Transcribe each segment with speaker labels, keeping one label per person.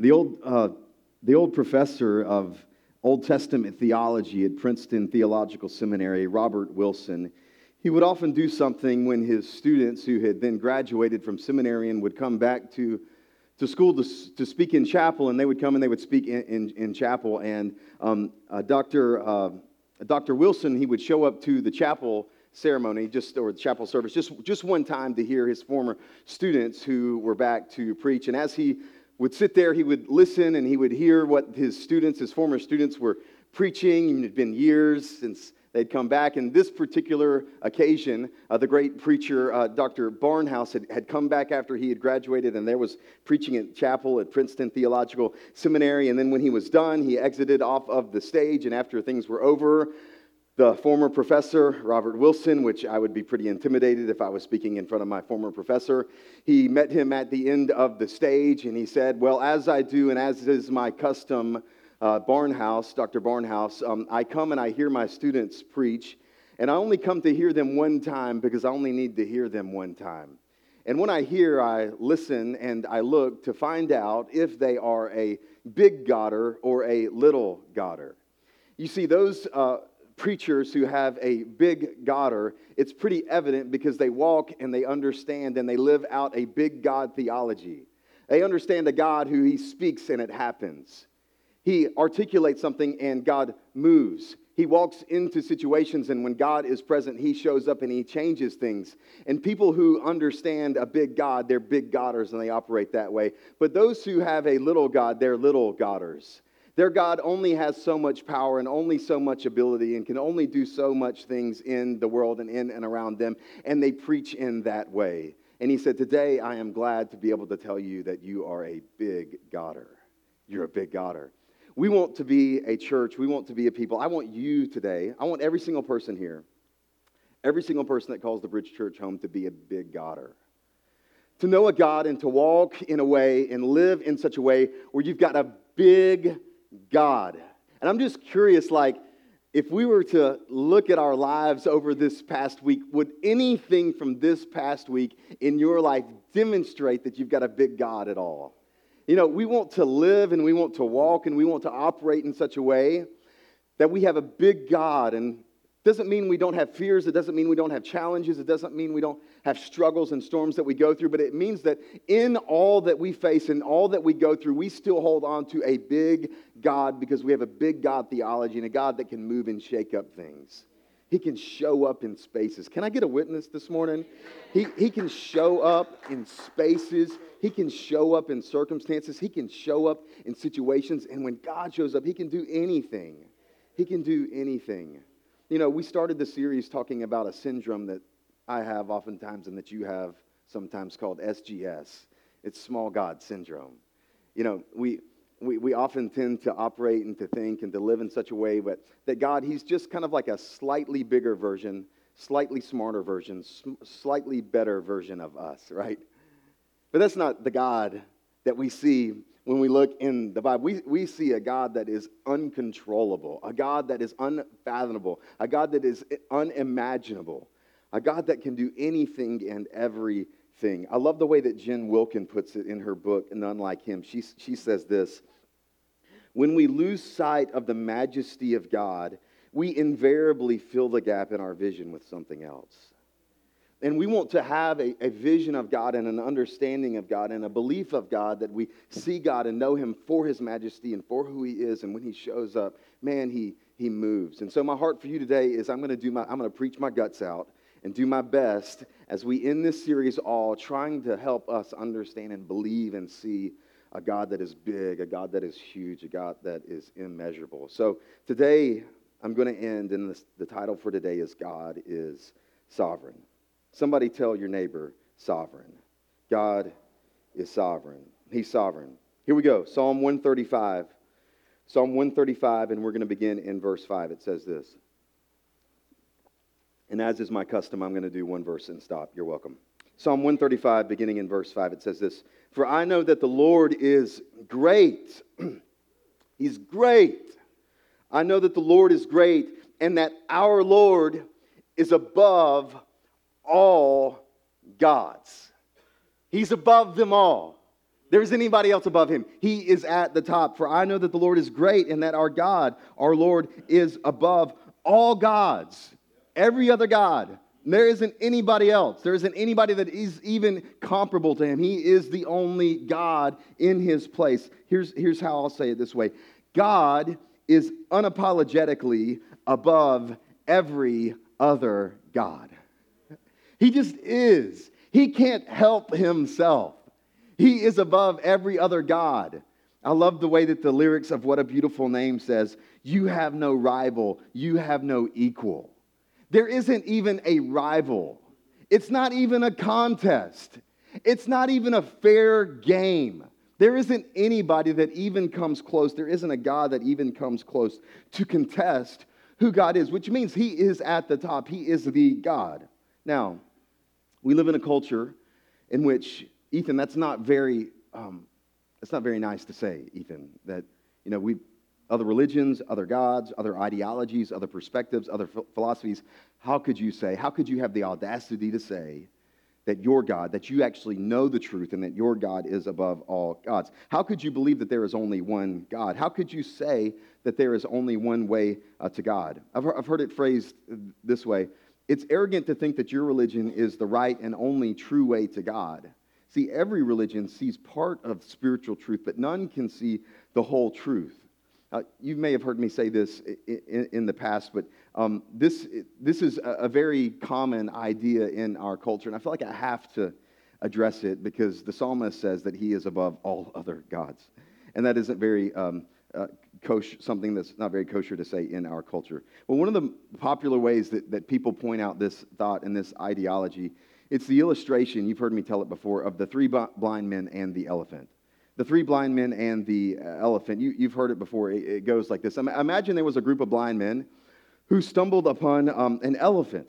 Speaker 1: The old, uh, the old professor of Old Testament theology at Princeton Theological Seminary, Robert Wilson, he would often do something when his students who had then graduated from seminary and would come back to, to school to, to speak in chapel, and they would come and they would speak in, in, in chapel. And um, uh, Dr. Uh, Dr. Wilson, he would show up to the chapel ceremony, just or the chapel service, just, just one time to hear his former students who were back to preach. And as he would sit there, he would listen and he would hear what his students, his former students, were preaching. It had been years since they'd come back. And this particular occasion, uh, the great preacher, uh, Dr. Barnhouse, had, had come back after he had graduated and there was preaching at chapel at Princeton Theological Seminary. And then when he was done, he exited off of the stage. And after things were over, the former professor, Robert Wilson, which I would be pretty intimidated if I was speaking in front of my former professor, he met him at the end of the stage and he said, Well, as I do and as is my custom, uh, Barnhouse, Dr. Barnhouse, um, I come and I hear my students preach, and I only come to hear them one time because I only need to hear them one time. And when I hear, I listen and I look to find out if they are a big Godder or a little Godder. You see, those. Uh, preachers who have a big Godder, it's pretty evident because they walk and they understand and they live out a big God theology. They understand a God who he speaks and it happens. He articulates something and God moves. He walks into situations, and when God is present, He shows up and He changes things. And people who understand a big God, they're big Godders and they operate that way. But those who have a little God, they're little Godders. Their God only has so much power and only so much ability and can only do so much things in the world and in and around them, and they preach in that way. And he said, Today I am glad to be able to tell you that you are a big Godder. You're a big Godder. We want to be a church. We want to be a people. I want you today, I want every single person here, every single person that calls the Bridge Church home to be a big Godder. To know a God and to walk in a way and live in such a way where you've got a big God. And I'm just curious, like, if we were to look at our lives over this past week, would anything from this past week in your life demonstrate that you've got a big God at all? You know, we want to live and we want to walk and we want to operate in such a way that we have a big God. And doesn't mean we don't have fears. It doesn't mean we don't have challenges. It doesn't mean we don't have struggles and storms that we go through. But it means that in all that we face and all that we go through, we still hold on to a big God because we have a big God theology and a God that can move and shake up things. He can show up in spaces. Can I get a witness this morning? He, he can show up in spaces. He can show up in circumstances. He can show up in situations. And when God shows up, He can do anything. He can do anything. You know, we started the series talking about a syndrome that I have oftentimes and that you have sometimes called SGS. It's small God syndrome. You know, we, we, we often tend to operate and to think and to live in such a way but that God, He's just kind of like a slightly bigger version, slightly smarter version, slightly better version of us, right? But that's not the God that we see when we look in the Bible, we, we see a God that is uncontrollable, a God that is unfathomable, a God that is unimaginable, a God that can do anything and everything. I love the way that Jen Wilkin puts it in her book, None Like Him. She, she says this When we lose sight of the majesty of God, we invariably fill the gap in our vision with something else. And we want to have a, a vision of God and an understanding of God and a belief of God that we see God and know Him for His majesty and for who He is. And when He shows up, man, He, he moves. And so, my heart for you today is I'm going to do my, I'm going to preach my guts out and do my best as we end this series all trying to help us understand and believe and see a God that is big, a God that is huge, a God that is immeasurable. So, today I'm going to end, and the title for today is God is Sovereign. Somebody tell your neighbor, sovereign. God is sovereign. He's sovereign. Here we go Psalm 135. Psalm 135, and we're going to begin in verse 5. It says this. And as is my custom, I'm going to do one verse and stop. You're welcome. Psalm 135, beginning in verse 5, it says this For I know that the Lord is great. He's great. I know that the Lord is great and that our Lord is above all gods. He's above them all. There is anybody else above him. He is at the top. For I know that the Lord is great and that our God, our Lord, is above all gods, every other God. There isn't anybody else. There isn't anybody that is even comparable to him. He is the only God in his place. Here's, here's how I'll say it this way God is unapologetically above every other God. He just is. He can't help himself. He is above every other God. I love the way that the lyrics of What a Beautiful Name says, You have no rival, you have no equal. There isn't even a rival. It's not even a contest. It's not even a fair game. There isn't anybody that even comes close. There isn't a God that even comes close to contest who God is, which means He is at the top. He is the God. Now, we live in a culture in which Ethan, that's not very, um, that's not very nice to say, Ethan, that, you know, we, other religions, other gods, other ideologies, other perspectives, other philosophies, how could you say, how could you have the audacity to say that your God, that you actually know the truth and that your God is above all gods? How could you believe that there is only one God? How could you say that there is only one way uh, to God? I've, I've heard it phrased this way it's arrogant to think that your religion is the right and only true way to God. See, every religion sees part of spiritual truth, but none can see the whole truth. Uh, you may have heard me say this in, in the past, but um, this, this is a, a, very common idea in our culture, and I feel like I have to address it because the psalmist says that he is above all other gods. And that isn't very um, uh, kosher, something that's not very kosher to say in our culture. Well, one of the popular ways that, that people point out this thought and this ideology it's the illustration, you've heard me tell it before, of the three blind men and the elephant. The three blind men and the uh, elephant. You, have heard it before. It, it, goes like this Imagine there was a group of blind men who stumbled upon um, an elephant.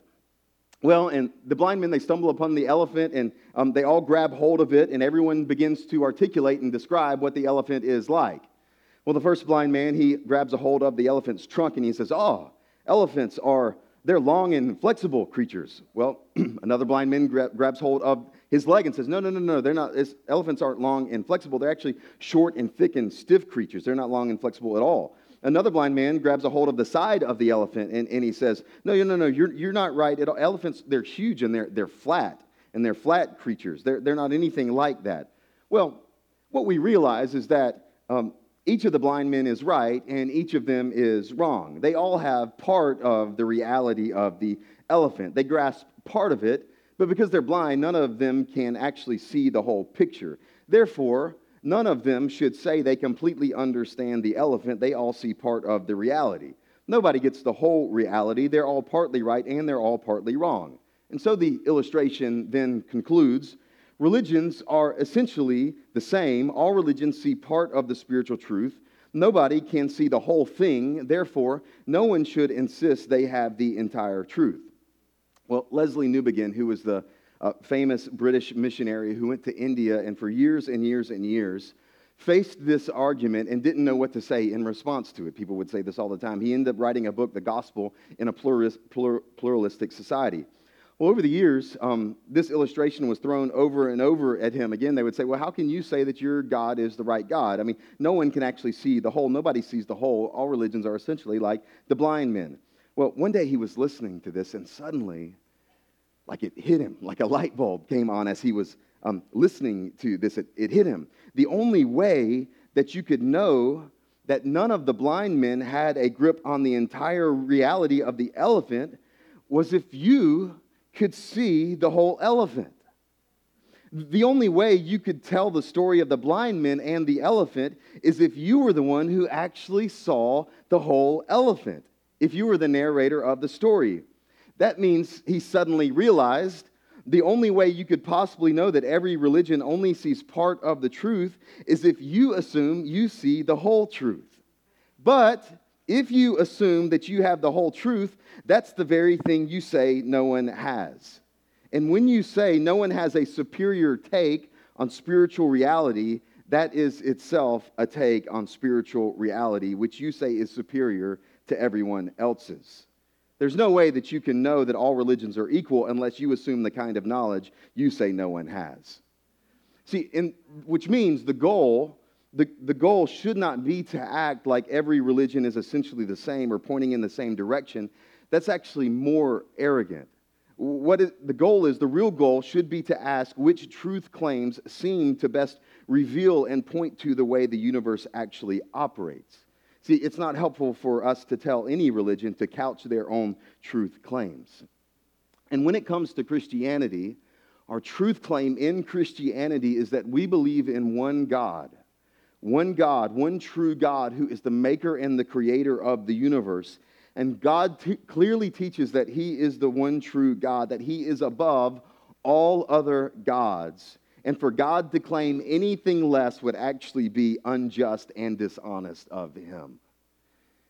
Speaker 1: Well, and the blind men, they stumble upon the elephant and um, they all grab hold of it, and everyone begins to articulate and describe what the elephant is like. Well, the first blind man, he grabs a hold of the elephant's trunk and he says, Oh, elephants are they're long and flexible creatures. Well, another blind man gra- grabs hold of his leg and says, No, no, no, no, they're not. elephants aren't long and flexible. They're actually short and thick and stiff creatures. They're not long and flexible at all. Another blind man grabs a hold of the side of the elephant and, and he says, No, no, no, no, you're, you're not right. All. Elephants, they're huge and they're, they're flat, and they're flat creatures. They're, they're not anything like that. Well, what we realize is that um, each of the blind men is right and each of them is wrong. They all have part of the reality of the elephant. They grasp part of it, but because they're blind, none of them can actually see the whole picture. Therefore, none of them should say they completely understand the elephant. They all see part of the reality. Nobody gets the whole reality. They're all partly right and they're all partly wrong. And so the illustration then concludes Religions are essentially the same. All religions see part of the spiritual truth. Nobody can see the whole thing. Therefore, no one should insist they have the entire truth. Well, Lesslie Newbigin, who was the uh, famous British missionary who went to India and for years and years and years faced this argument and didn't know what to say in response to it. People would say this all the time. He ended up writing a book, The Gospel in a Pluralistic Society. Well, over the years, um, this illustration was thrown over and over at him. Again, they would say, Well, how can you say that your God is the right God? I mean, no one can actually see the whole. Nobody sees the whole. All religions are essentially like the blind men. Well, one day he was listening to this, and suddenly, like it hit him, like a light bulb came on as he was um, listening to this. It, it hit him. The only way that you could know that none of the blind men had a grip on the entire reality of the elephant was if you could see the whole elephant. The only way you could tell the story of the blind men and the elephant is if you were the one who actually saw the whole elephant, if you were the narrator of the story. That means he suddenly realized the only way you could possibly know that every religion only sees part of the truth is if you assume you see the whole truth. But if you assume that you have the whole truth, that's the very thing you say no one has. And when you say no one has a superior take on spiritual reality, that is itself a take on spiritual reality, which you say is superior to everyone else's. There's no way that you can know that all religions are equal unless you assume the kind of knowledge you say no one has. See, in, which means the goal, the, the goal should not be to act like every religion is essentially the same or pointing in the same direction. That's actually more arrogant. What is, the goal is, the real goal should be to ask which truth claims seem to best reveal and point to the way the universe actually operates. See, it's not helpful for us to tell any religion to couch their own truth claims. And when it comes to Christianity, our truth claim in Christianity is that we believe in one God, one God, one true God who is the maker and the creator of the universe. And God t- clearly teaches that He is the one true God, that He is above all other gods. And for God to claim anything less would actually be unjust and dishonest of Him.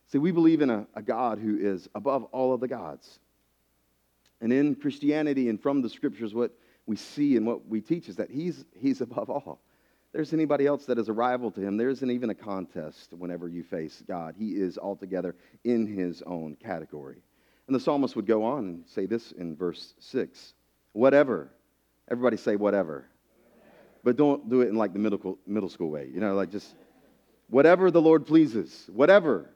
Speaker 1: See, we believe in a, a God who is above all of the gods. And in Christianity and from the scriptures, what we see and what we teach is that he's, he's above all. There's anybody else that is a rival to him. There isn't even a contest whenever you face God. He is altogether in his own category. And the psalmist would go on and say this in verse 6 Whatever. Everybody say whatever. But don't do it in like the middle, middle school way. You know, like just whatever the Lord pleases. Whatever.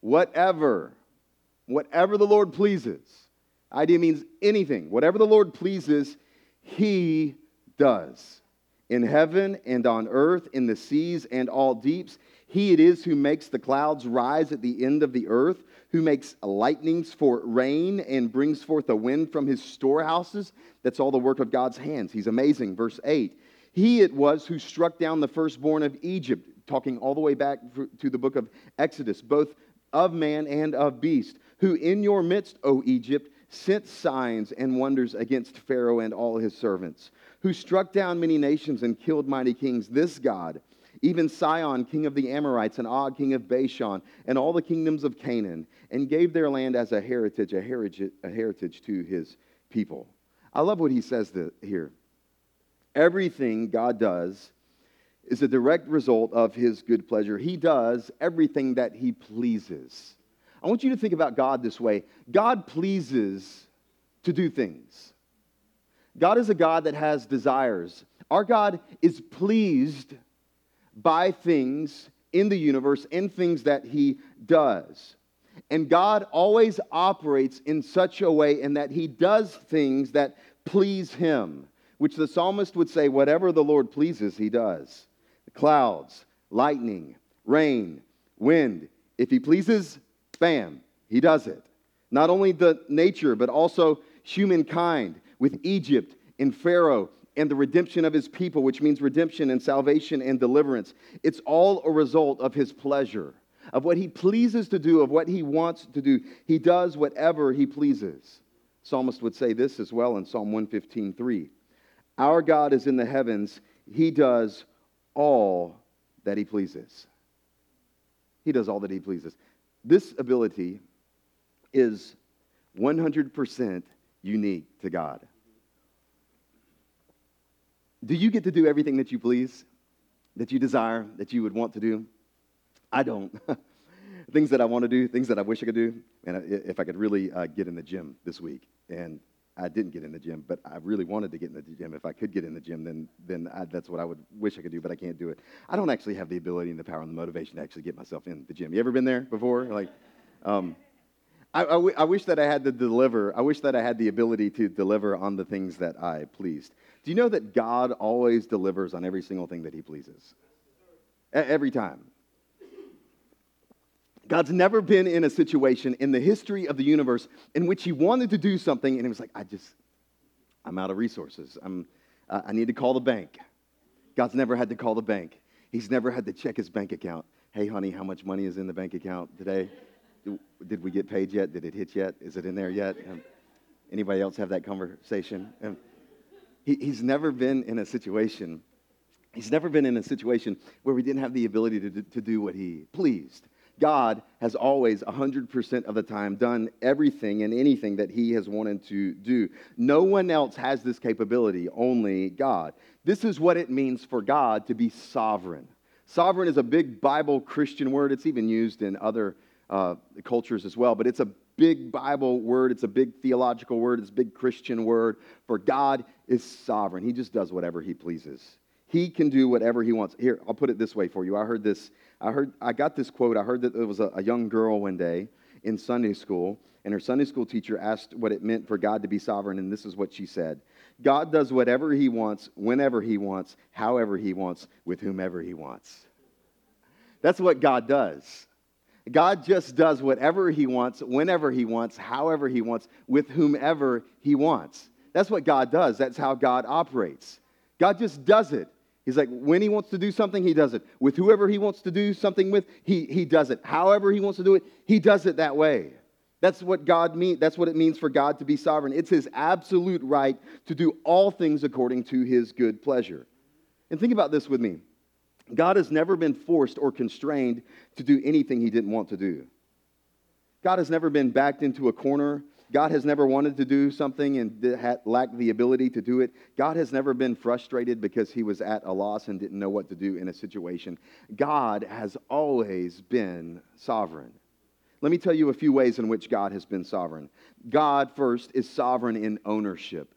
Speaker 1: Whatever. Whatever the Lord pleases. Idea means anything. Whatever the Lord pleases, he does. In heaven and on earth, in the seas and all deeps, he it is who makes the clouds rise at the end of the earth, who makes lightnings for rain and brings forth a wind from his storehouses. That's all the work of God's hands. He's amazing. Verse 8 He it was who struck down the firstborn of Egypt, talking all the way back to the book of Exodus, both of man and of beast, who in your midst, O Egypt, sent signs and wonders against Pharaoh and all his servants, who struck down many nations and killed mighty kings. This God, even Sihon, king of the Amorites, and Og, king of Bashan, and all the kingdoms of Canaan, and gave their land as a heritage, a heritage, a heritage to his people. I love what he says here. Everything God does is a direct result of his good pleasure. He does everything that he pleases. I want you to think about God this way God pleases to do things. God is a God that has desires. Our God is pleased by things in the universe and things that he does. And God always operates in such a way in that he does things that please him, which the psalmist would say, whatever the Lord pleases, he does. The clouds, lightning, rain, wind. If he pleases, Bam, he does it. Not only the nature, but also humankind with Egypt and Pharaoh and the redemption of his people, which means redemption and salvation and deliverance. It's all a result of his pleasure, of what he pleases to do, of what he wants to do. He does whatever he pleases. Psalmist would say this as well in Psalm 115:3. Our God is in the heavens, he does all that he pleases. He does all that he pleases. This ability is 100% unique to God. Do you get to do everything that you please, that you desire, that you would want to do? I don't. things that I want to do, things that I wish I could do, and if I could really uh, get in the gym this week, and I didn't get in the gym, but I really wanted to get in the gym. If I could get in the gym, then, then I, that's what I would wish I could do, but I can't do it. I don't actually have the ability and the power and the motivation to actually get myself in the gym. You ever been there before? Like, um, I, I, w- I wish that I had to deliver. I wish that I had the ability to deliver on the things that I pleased. Do you know that God always delivers on every single thing that He pleases? Every time. God's never been in a situation in the history of the universe in which he wanted to do something and he was like, I just, I'm out of resources. I'm, uh, I need to call the bank. God's never had to call the bank. He's never had to check his bank account. Hey, honey, how much money is in the bank account today? Did we get paid yet? Did it hit yet? Is it in there yet? Um, anybody else have that conversation? Um, he, he's never been in a situation, he's never been in a situation where we didn't have the ability to, to do what he pleased. God has always, 100% of the time, done everything and anything that He has wanted to do. No one else has this capability, only God. This is what it means for God to be sovereign. Sovereign is a big Bible Christian word. It's even used in other uh, cultures as well, but it's a big Bible word. It's a big theological word. It's a big Christian word. For God is sovereign, He just does whatever He pleases. He can do whatever he wants. Here, I'll put it this way for you. I heard this, I heard, I got this quote. I heard that there was a, a young girl one day in Sunday school, and her Sunday school teacher asked what it meant for God to be sovereign, and this is what she said God does whatever he wants, whenever he wants, however he wants, with whomever he wants. That's what God does. God just does whatever he wants, whenever he wants, however he wants, with whomever he wants. That's what God does. That's how God operates. God just does it. He's like, when he wants to do something, he does it. With whoever he wants to do something with, he, he does it. However he wants to do it, he does it that way. That's what God mean, that's what it means for God to be sovereign. It's his absolute right to do all things according to his good pleasure. And think about this with me. God has never been forced or constrained to do anything he didn't want to do. God has never been backed into a corner. God has never wanted to do something and lacked the ability to do it. God has never been frustrated because he was at a loss and didn't know what to do in a situation. God has always been sovereign. Let me tell you a few ways in which God has been sovereign. God, first, is sovereign in ownership.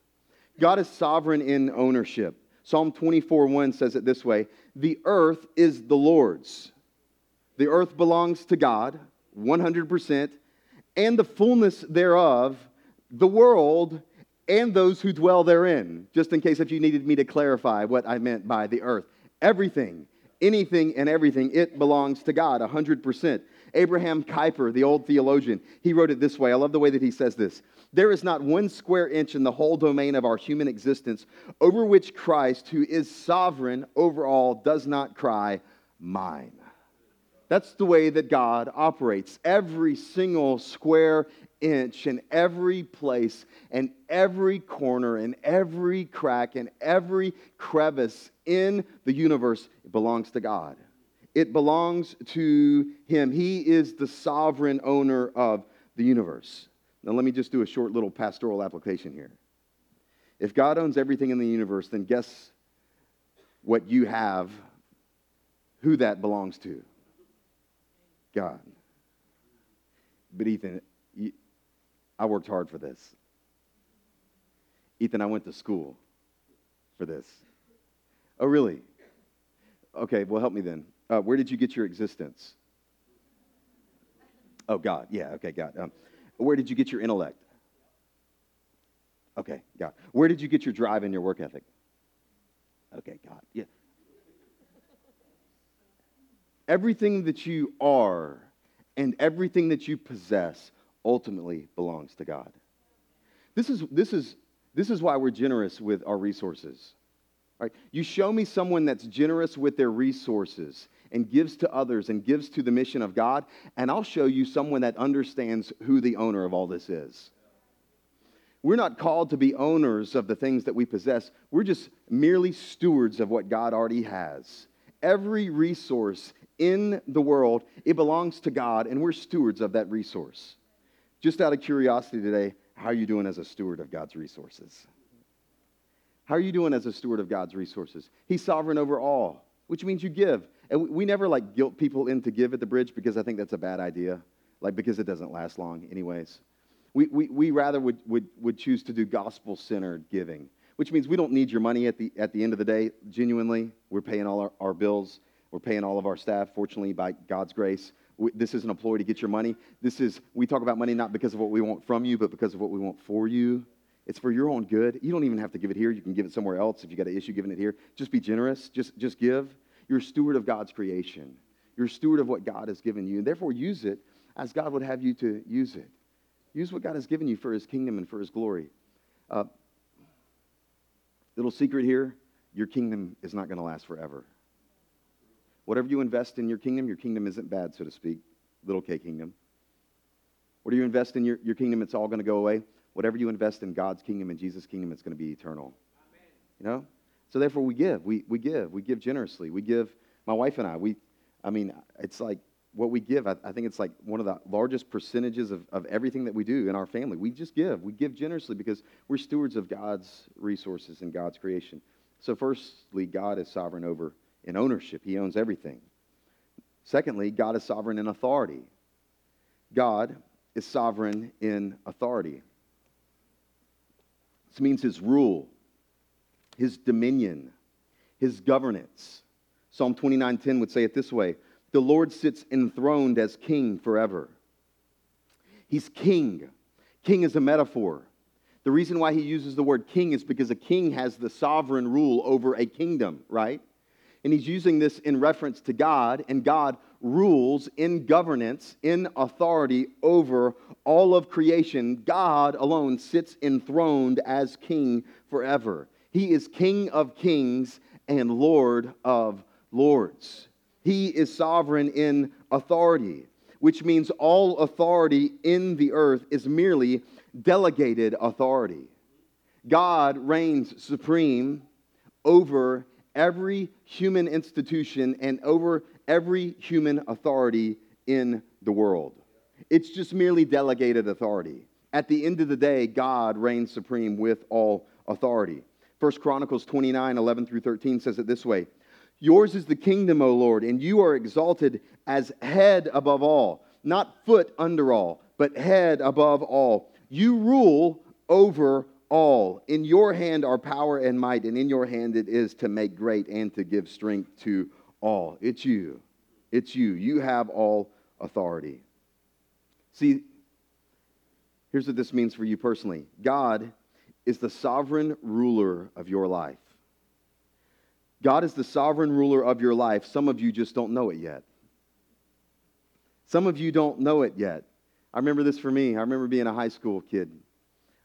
Speaker 1: God is sovereign in ownership. Psalm 24 1 says it this way The earth is the Lord's. The earth belongs to God 100%, and the fullness thereof, the world, and those who dwell therein. Just in case if you needed me to clarify what I meant by the earth. Everything, anything, and everything, it belongs to God 100%. Abraham Kuyper, the old theologian, he wrote it this way. I love the way that he says this. There is not one square inch in the whole domain of our human existence over which Christ, who is sovereign over all, does not cry, Mine. That's the way that God operates. Every single square inch and every place and every corner and every crack and every crevice in the universe belongs to God. It belongs to Him. He is the sovereign owner of the universe. Now, let me just do a short little pastoral application here. If God owns everything in the universe, then guess what you have, who that belongs to? God. But, Ethan, I worked hard for this. Ethan, I went to school for this. Oh, really? Okay, well, help me then. Uh, where did you get your existence? Oh, God. Yeah, okay, God. Um, where did you get your intellect? Okay, God. Where did you get your drive and your work ethic? Okay, God. Yeah. Everything that you are and everything that you possess ultimately belongs to God. This is, this is, this is why we're generous with our resources. Right? You show me someone that's generous with their resources and gives to others and gives to the mission of God, and I'll show you someone that understands who the owner of all this is. We're not called to be owners of the things that we possess. We're just merely stewards of what God already has. Every resource in the world, it belongs to God, and we're stewards of that resource. Just out of curiosity today, how are you doing as a steward of God's resources? How are you doing as a steward of God's resources? He's sovereign over all, which means you give. And we never like guilt people into give at the bridge because I think that's a bad idea, like because it doesn't last long, anyways. We, we, we rather would, would, would choose to do gospel centered giving, which means we don't need your money at the, at the end of the day, genuinely. We're paying all our, our bills, we're paying all of our staff, fortunately, by God's grace. We, this isn't a ploy to get your money. This is, we talk about money not because of what we want from you, but because of what we want for you. It's for your own good. You don't even have to give it here. You can give it somewhere else if you got an issue giving it here. Just be generous. Just, just give. You're a steward of God's creation. You're a steward of what God has given you, and therefore use it as God would have you to use it. Use what God has given you for His kingdom and for His glory. Uh, little secret here your kingdom is not going to last forever. Whatever you invest in your kingdom, your kingdom isn't bad, so to speak. Little K kingdom. What do you invest in your, your kingdom? It's all going to go away. Whatever you invest in God's kingdom and Jesus' kingdom, it's going to be eternal. Amen. You know? So therefore, we give. We, we give. We give generously. We give. My wife and I, we, I mean, it's like what we give. I, I think it's like one of the largest percentages of, of everything that we do in our family. We just give. We give generously because we're stewards of God's resources and God's creation. So, firstly, God is sovereign over in ownership, He owns everything. Secondly, God is sovereign in authority. God is sovereign in authority. This means His rule his dominion, his governance. Psalm 29:10 would say it this way: "The Lord sits enthroned as king forever." He's king. King is a metaphor. The reason why he uses the word king is because a king has the sovereign rule over a kingdom, right? And he's using this in reference to God, and God rules in governance, in authority over all of creation. God alone sits enthroned as king forever. He is King of kings and Lord of lords. He is sovereign in authority, which means all authority in the earth is merely delegated authority. God reigns supreme over every human institution and over every human authority in the world. It's just merely delegated authority. At the end of the day, God reigns supreme with all authority. 1 Chronicles 29 11 through 13 says it this way Yours is the kingdom, O Lord, and you are exalted as head above all, not foot under all, but head above all. You rule over all. In your hand are power and might, and in your hand it is to make great and to give strength to all. It's you. It's you. You have all authority. See, here's what this means for you personally God is the sovereign ruler of your life. God is the sovereign ruler of your life. Some of you just don't know it yet. Some of you don't know it yet. I remember this for me. I remember being a high school kid.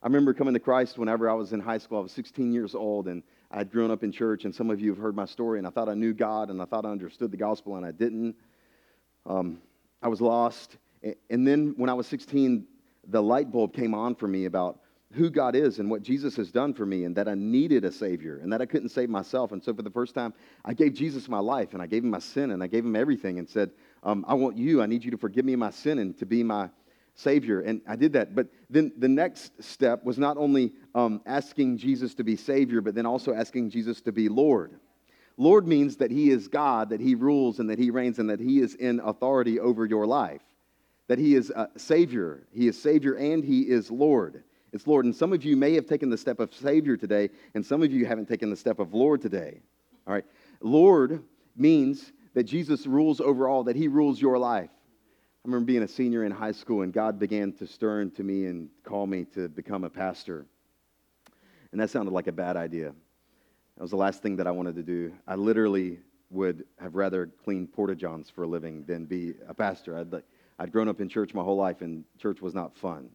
Speaker 1: I remember coming to Christ whenever I was in high school. I was 16 years old and I had grown up in church, and some of you have heard my story, and I thought I knew God and I thought I understood the gospel, and I didn't. Um, I was lost. And then when I was 16, the light bulb came on for me about who God is and what Jesus has done for me, and that I needed a Savior, and that I couldn't save myself. And so, for the first time, I gave Jesus my life, and I gave him my sin, and I gave him everything, and said, um, I want you. I need you to forgive me my sin and to be my Savior. And I did that. But then the next step was not only um, asking Jesus to be Savior, but then also asking Jesus to be Lord. Lord means that He is God, that He rules and that He reigns and that He is in authority over your life. That He is a Savior. He is Savior and He is Lord. It's Lord. And some of you may have taken the step of Savior today, and some of you haven't taken the step of Lord today. All right? Lord means that Jesus rules over all, that He rules your life. I remember being a senior in high school, and God began to stir into me and call me to become a pastor. And that sounded like a bad idea. That was the last thing that I wanted to do. I literally would have rather cleaned porta johns for a living than be a pastor. I'd, I'd grown up in church my whole life, and church was not fun.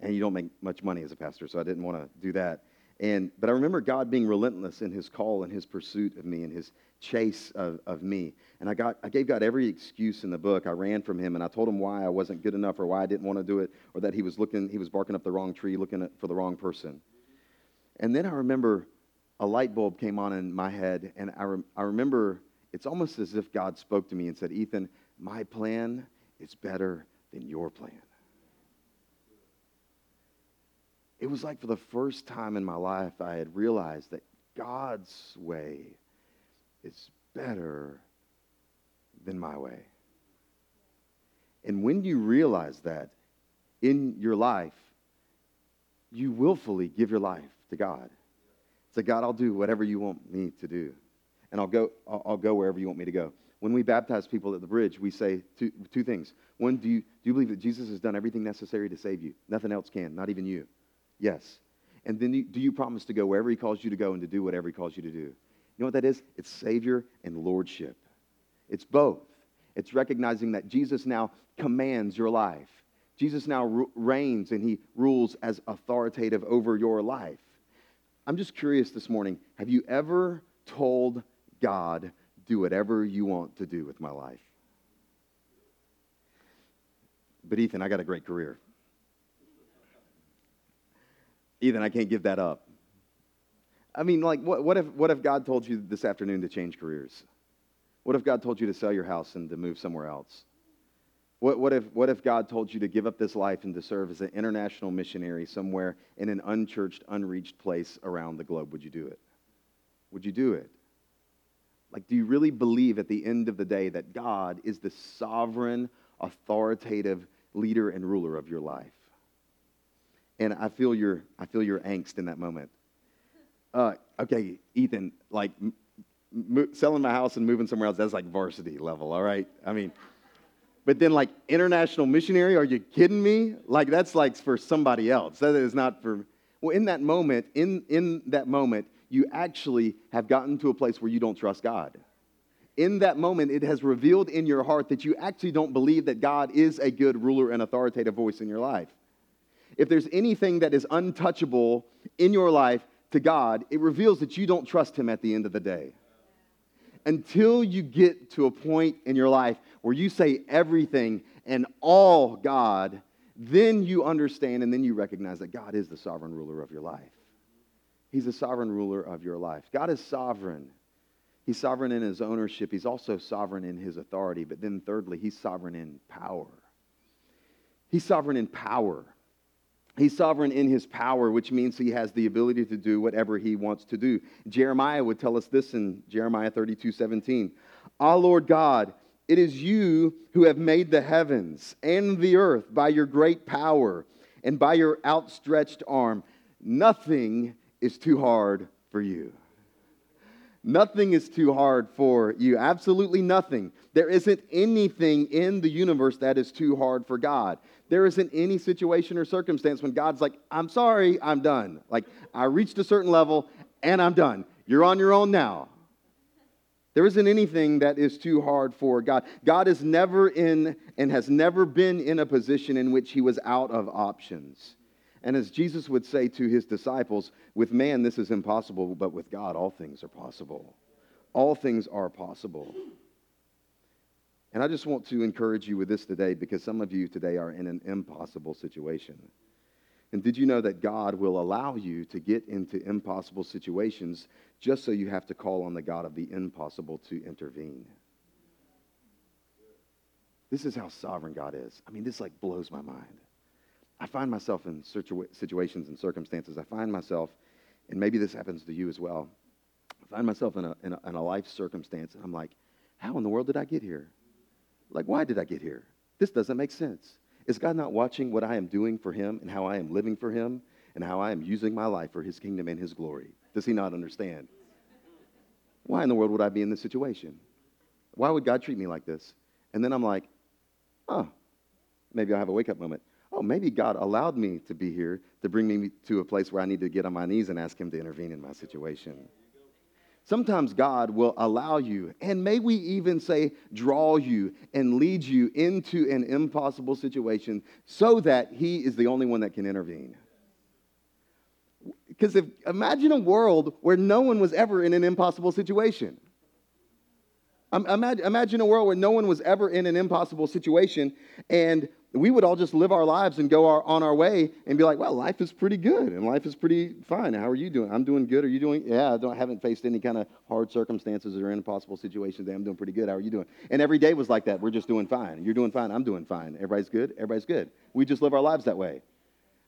Speaker 1: And you don't make much money as a pastor, so I didn't want to do that. And, but I remember God being relentless in his call and his pursuit of me and his chase of, of me. And I, got, I gave God every excuse in the book. I ran from him and I told him why I wasn't good enough or why I didn't want to do it or that he was looking, he was barking up the wrong tree looking for the wrong person. And then I remember a light bulb came on in my head and I, re- I remember it's almost as if God spoke to me and said, Ethan, my plan is better than your plan. It was like for the first time in my life, I had realized that God's way is better than my way. And when you realize that in your life, you willfully give your life to God. Say, God, I'll do whatever you want me to do. And I'll go, I'll, I'll go wherever you want me to go. When we baptize people at the bridge, we say two, two things. One, do you, do you believe that Jesus has done everything necessary to save you? Nothing else can, not even you. Yes. And then do you promise to go wherever he calls you to go and to do whatever he calls you to do? You know what that is? It's Savior and Lordship. It's both. It's recognizing that Jesus now commands your life. Jesus now reigns and he rules as authoritative over your life. I'm just curious this morning have you ever told God, do whatever you want to do with my life? But Ethan, I got a great career. Ethan, I can't give that up. I mean, like, what, what, if, what if God told you this afternoon to change careers? What if God told you to sell your house and to move somewhere else? What, what, if, what if God told you to give up this life and to serve as an international missionary somewhere in an unchurched, unreached place around the globe? Would you do it? Would you do it? Like, do you really believe at the end of the day that God is the sovereign, authoritative leader and ruler of your life? And I feel your I feel your angst in that moment. Uh, okay, Ethan, like selling my house and moving somewhere else, that's like varsity level, all right? I mean, but then like international missionary, are you kidding me? Like that's like for somebody else. That is not for, well, in that moment, in, in that moment, you actually have gotten to a place where you don't trust God. In that moment, it has revealed in your heart that you actually don't believe that God is a good ruler and authoritative voice in your life. If there's anything that is untouchable in your life to God, it reveals that you don't trust Him at the end of the day. Until you get to a point in your life where you say everything and all God, then you understand and then you recognize that God is the sovereign ruler of your life. He's the sovereign ruler of your life. God is sovereign. He's sovereign in his ownership. He's also sovereign in his authority. But then, thirdly, he's sovereign in power. He's sovereign in power. He's sovereign in his power, which means he has the ability to do whatever he wants to do. Jeremiah would tell us this in Jeremiah 32 17. Ah, Lord God, it is you who have made the heavens and the earth by your great power and by your outstretched arm. Nothing is too hard for you. Nothing is too hard for you. Absolutely nothing. There isn't anything in the universe that is too hard for God. There isn't any situation or circumstance when God's like, I'm sorry, I'm done. Like, I reached a certain level and I'm done. You're on your own now. There isn't anything that is too hard for God. God is never in and has never been in a position in which he was out of options. And as Jesus would say to his disciples, with man this is impossible, but with God all things are possible. All things are possible. And I just want to encourage you with this today because some of you today are in an impossible situation. And did you know that God will allow you to get into impossible situations just so you have to call on the God of the impossible to intervene? This is how sovereign God is. I mean, this like blows my mind. I find myself in situations and circumstances. I find myself, and maybe this happens to you as well. I find myself in a, in a, in a life circumstance, and I'm like, how in the world did I get here? Like, why did I get here? This doesn't make sense. Is God not watching what I am doing for Him and how I am living for Him and how I am using my life for His kingdom and His glory? Does He not understand? Why in the world would I be in this situation? Why would God treat me like this? And then I'm like, oh, maybe I'll have a wake up moment oh, maybe God allowed me to be here to bring me to a place where I need to get on my knees and ask Him to intervene in my situation. Sometimes God will allow you, and may we even say, draw you and lead you into an impossible situation so that He is the only one that can intervene. Because if imagine a world where no one was ever in an impossible situation. Imagine, imagine a world where no one was ever in an impossible situation, and we would all just live our lives and go our, on our way and be like, well, life is pretty good and life is pretty fine. How are you doing? I'm doing good. Are you doing? Yeah, I don't, haven't faced any kind of hard circumstances or impossible situations. I'm doing pretty good. How are you doing? And every day was like that. We're just doing fine. You're doing fine. I'm doing fine. Everybody's good. Everybody's good. We just live our lives that way.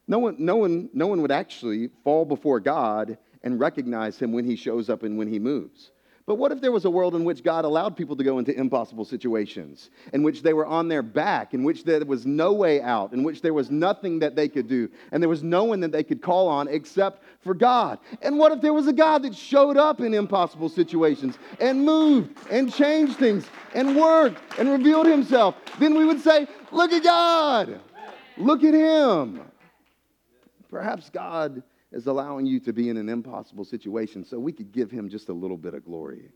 Speaker 1: No one, no one, no one would actually fall before God and recognize him when he shows up and when he moves. But what if there was a world in which God allowed people to go into impossible situations, in which they were on their back, in which there was no way out, in which there was nothing that they could do, and there was no one that they could call on except for God? And what if there was a God that showed up in impossible situations and moved and changed things and worked and revealed himself? Then we would say, Look at God! Look at him! Perhaps God is allowing you to be in an impossible situation so we could give him just a little bit of glory,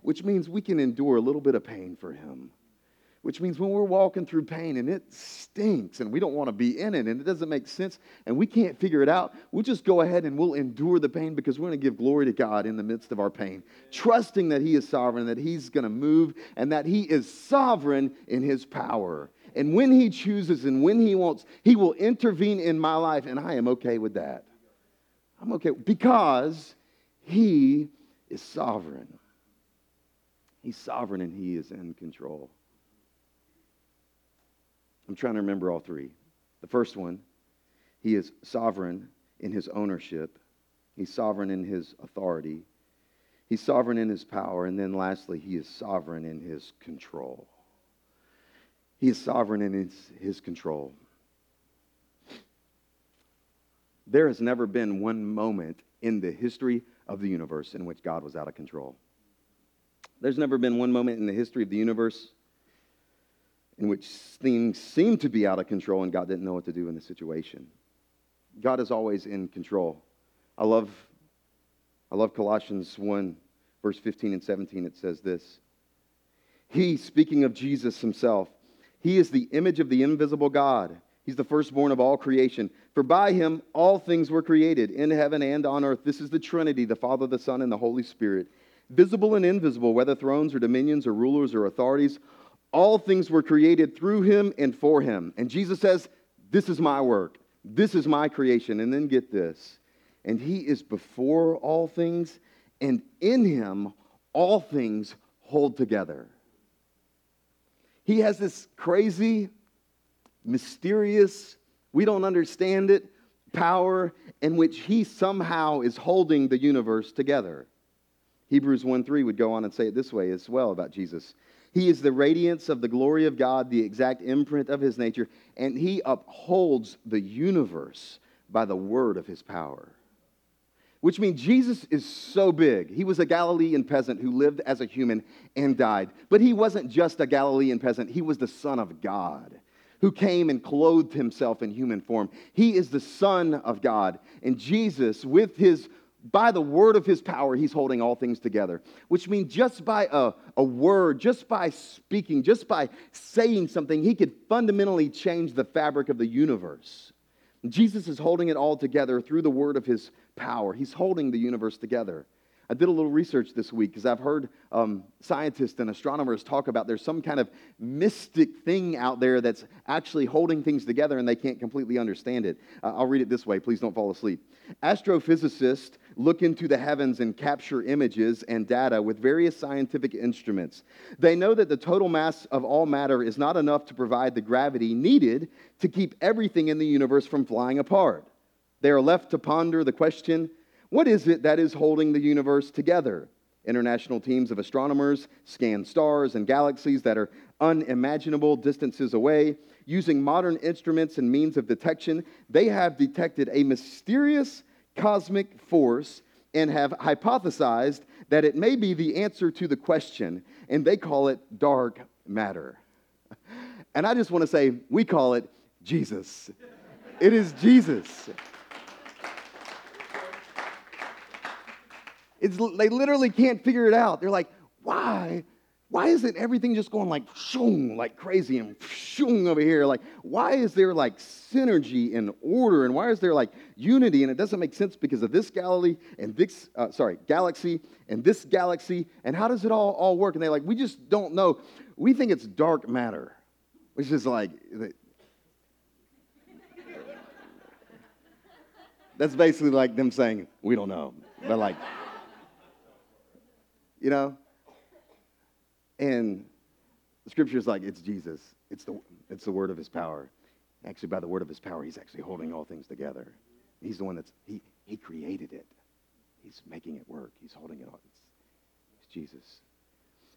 Speaker 1: which means we can endure a little bit of pain for him. Which means when we're walking through pain and it stinks and we don't want to be in it and it doesn't make sense and we can't figure it out, we'll just go ahead and we'll endure the pain because we're going to give glory to God in the midst of our pain, trusting that He is sovereign, that He's going to move, and that He is sovereign in His power. And when He chooses and when He wants, He will intervene in my life, and I am okay with that. I'm okay because He is sovereign. He's sovereign and He is in control. I'm trying to remember all three. The first one, He is sovereign in His ownership, He's sovereign in His authority, He's sovereign in His power, and then lastly, He is sovereign in His control. He is sovereign in His, his control. There has never been one moment in the history of the universe in which God was out of control. There's never been one moment in the history of the universe in which things seemed to be out of control and God didn't know what to do in the situation. God is always in control. I love, I love Colossians 1, verse 15 and 17. It says this He, speaking of Jesus himself, he is the image of the invisible God. He's the firstborn of all creation. For by him all things were created, in heaven and on earth. This is the Trinity, the Father, the Son, and the Holy Spirit. Visible and invisible, whether thrones or dominions or rulers or authorities, all things were created through him and for him. And Jesus says, This is my work. This is my creation. And then get this. And he is before all things, and in him all things hold together. He has this crazy, mysterious, we don't understand it, power in which he somehow is holding the universe together. Hebrews 1 3 would go on and say it this way as well about Jesus. He is the radiance of the glory of God, the exact imprint of his nature, and he upholds the universe by the word of his power. Which means Jesus is so big. He was a Galilean peasant who lived as a human and died. But he wasn't just a Galilean peasant, he was the Son of God who came and clothed himself in human form. He is the Son of God. And Jesus, with his by the word of his power, he's holding all things together, which means just by a, a word, just by speaking, just by saying something, he could fundamentally change the fabric of the universe. Jesus is holding it all together through the word of his power. He's holding the universe together. I did a little research this week because I've heard um, scientists and astronomers talk about there's some kind of mystic thing out there that's actually holding things together and they can't completely understand it. Uh, I'll read it this way. Please don't fall asleep. Astrophysicists look into the heavens and capture images and data with various scientific instruments. They know that the total mass of all matter is not enough to provide the gravity needed to keep everything in the universe from flying apart. They are left to ponder the question what is it that is holding the universe together? International teams of astronomers scan stars and galaxies that are unimaginable distances away. Using modern instruments and means of detection, they have detected a mysterious cosmic force and have hypothesized that it may be the answer to the question, and they call it dark matter. And I just want to say, we call it Jesus. It is Jesus. It's, they literally can't figure it out. They're like, why? Why isn't everything just going like shoong, like crazy and shoong over here? Like, why is there like synergy and order? And why is there like unity? And it doesn't make sense because of this galaxy and this, uh, sorry, galaxy and this galaxy. And how does it all, all work? And they're like, we just don't know. We think it's dark matter, which is like, that's basically like them saying, we don't know. But like, you know? And the scripture is like, it's Jesus. It's the, it's the word of his power. Actually, by the word of his power, he's actually holding all things together. He's the one that's, he, he created it. He's making it work. He's holding it all. It's, it's Jesus.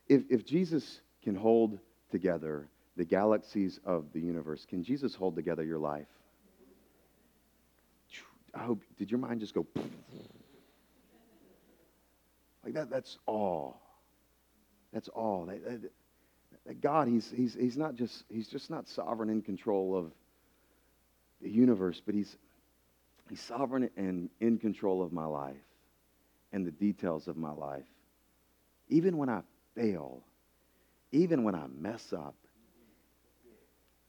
Speaker 1: If, if Jesus can hold together the galaxies of the universe, can Jesus hold together your life? I hope, did your mind just go? Like that, that's all. That's all. That, that, that God, he's, he's, he's not just, he's just not sovereign in control of the universe, but he's, he's sovereign and in control of my life and the details of my life. Even when I fail, even when I mess up,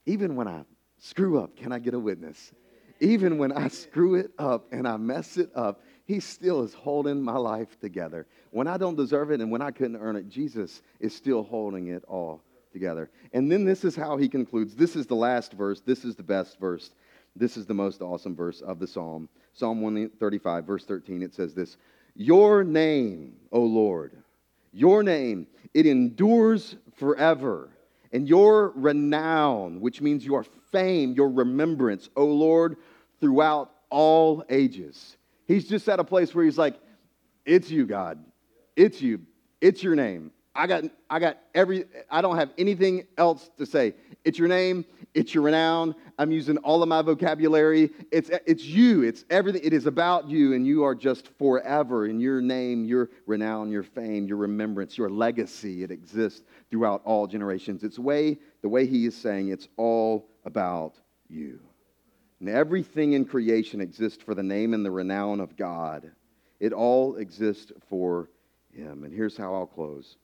Speaker 1: even when I screw up, can I get a witness? Even when I screw it up and I mess it up, he still is holding my life together. When I don't deserve it and when I couldn't earn it, Jesus is still holding it all together. And then this is how he concludes. This is the last verse. This is the best verse. This is the most awesome verse of the psalm. Psalm 135, verse 13, it says this Your name, O Lord, your name, it endures forever. And your renown, which means your fame, your remembrance, O Lord, throughout all ages. He's just at a place where he's like, It's you, God. It's you. It's your name. I got, I got every, I don't have anything else to say. It's your name, it's your renown. I'm using all of my vocabulary. It's, it's you, it's everything. It is about you, and you are just forever. In your name, your renown, your fame, your remembrance, your legacy, it exists throughout all generations. It's way, the way he is saying, it's all about you. And everything in creation exists for the name and the renown of God. It all exists for him. And here's how I'll close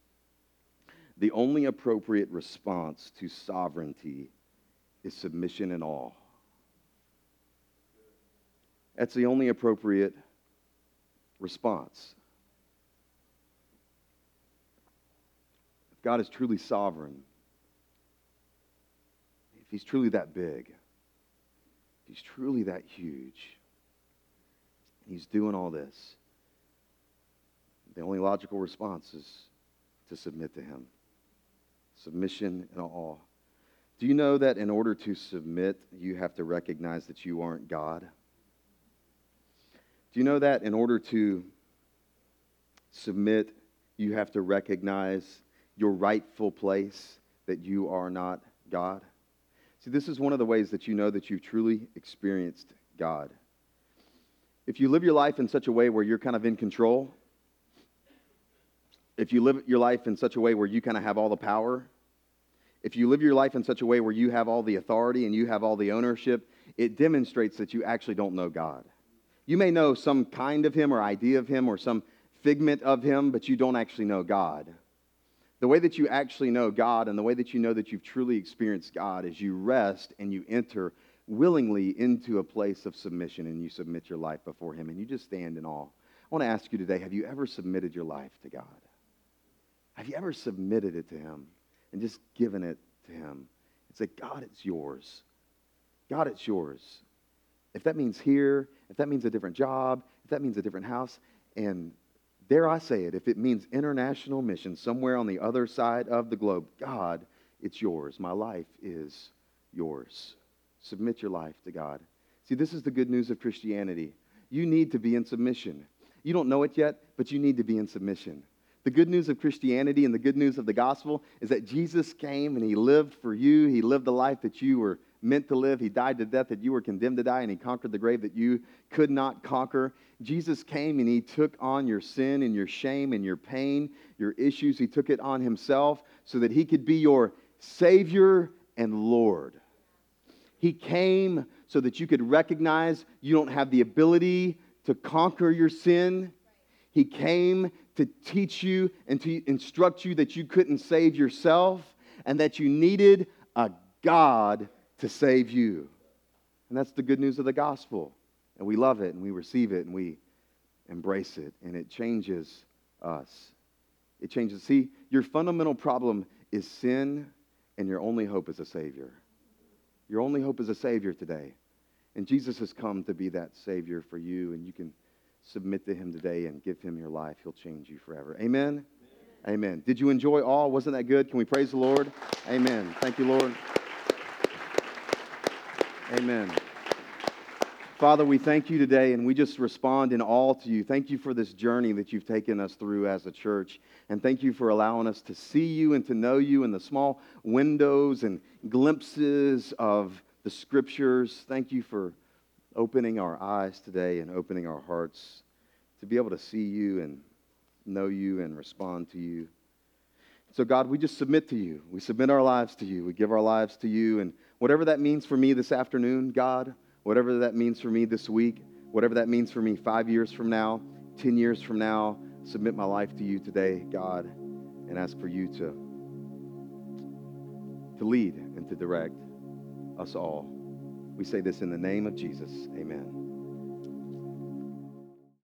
Speaker 1: the only appropriate response to sovereignty is submission and awe. That's the only appropriate response. If God is truly sovereign, if He's truly that big, He's truly that huge, He's doing all this, the only logical response is to submit to Him submission and awe. Do you know that in order to submit, you have to recognize that you aren't God? Do you know that in order to submit, you have to recognize your rightful place, that you are not God? See, this is one of the ways that you know that you've truly experienced God. If you live your life in such a way where you're kind of in control, if you live your life in such a way where you kind of have all the power, if you live your life in such a way where you have all the authority and you have all the ownership, it demonstrates that you actually don't know God. You may know some kind of Him or idea of Him or some figment of Him, but you don't actually know God. The way that you actually know God and the way that you know that you've truly experienced God is you rest and you enter willingly into a place of submission and you submit your life before Him and you just stand in awe. I want to ask you today have you ever submitted your life to God? Have you ever submitted it to Him? and just given it to Him and say, God, it's yours. God, it's yours. If that means here, if that means a different job, if that means a different house, and dare I say it, if it means international mission somewhere on the other side of the globe, God, it's yours. My life is yours. Submit your life to God. See, this is the good news of Christianity. You need to be in submission. You don't know it yet, but you need to be in submission. The good news of Christianity and the good news of the gospel is that Jesus came and he lived for you. He lived the life that you were meant to live. He died to death that you were condemned to die, and he conquered the grave that you could not conquer. Jesus came and he took on your sin and your shame and your pain, your issues. He took it on himself so that he could be your Savior and Lord. He came so that you could recognize you don't have the ability to conquer your sin. He came to teach you and to instruct you that you couldn't save yourself and that you needed a God to save you. And that's the good news of the gospel. And we love it and we receive it and we embrace it and it changes us. It changes. See, your fundamental problem is sin and your only hope is a Savior. Your only hope is a Savior today. And Jesus has come to be that Savior for you, and you can submit to Him today and give Him your life, He'll change you forever. Amen? Amen. Amen. Did you enjoy all? Wasn't that good? Can we praise the Lord? Amen. Thank you, Lord. Amen. Father, we thank you today and we just respond in all to you. Thank you for this journey that you've taken us through as a church. And thank you for allowing us to see you and to know you in the small windows and glimpses of the scriptures. Thank you for opening our eyes today and opening our hearts to be able to see you and know you and respond to you. So, God, we just submit to you. We submit our lives to you. We give our lives to you. And whatever that means for me this afternoon, God, whatever that means for me this week, whatever that means for me five years from now, 10 years from now, submit my life to you today, God, and ask for you to, to lead and to direct us all. We say this in the name of Jesus. Amen.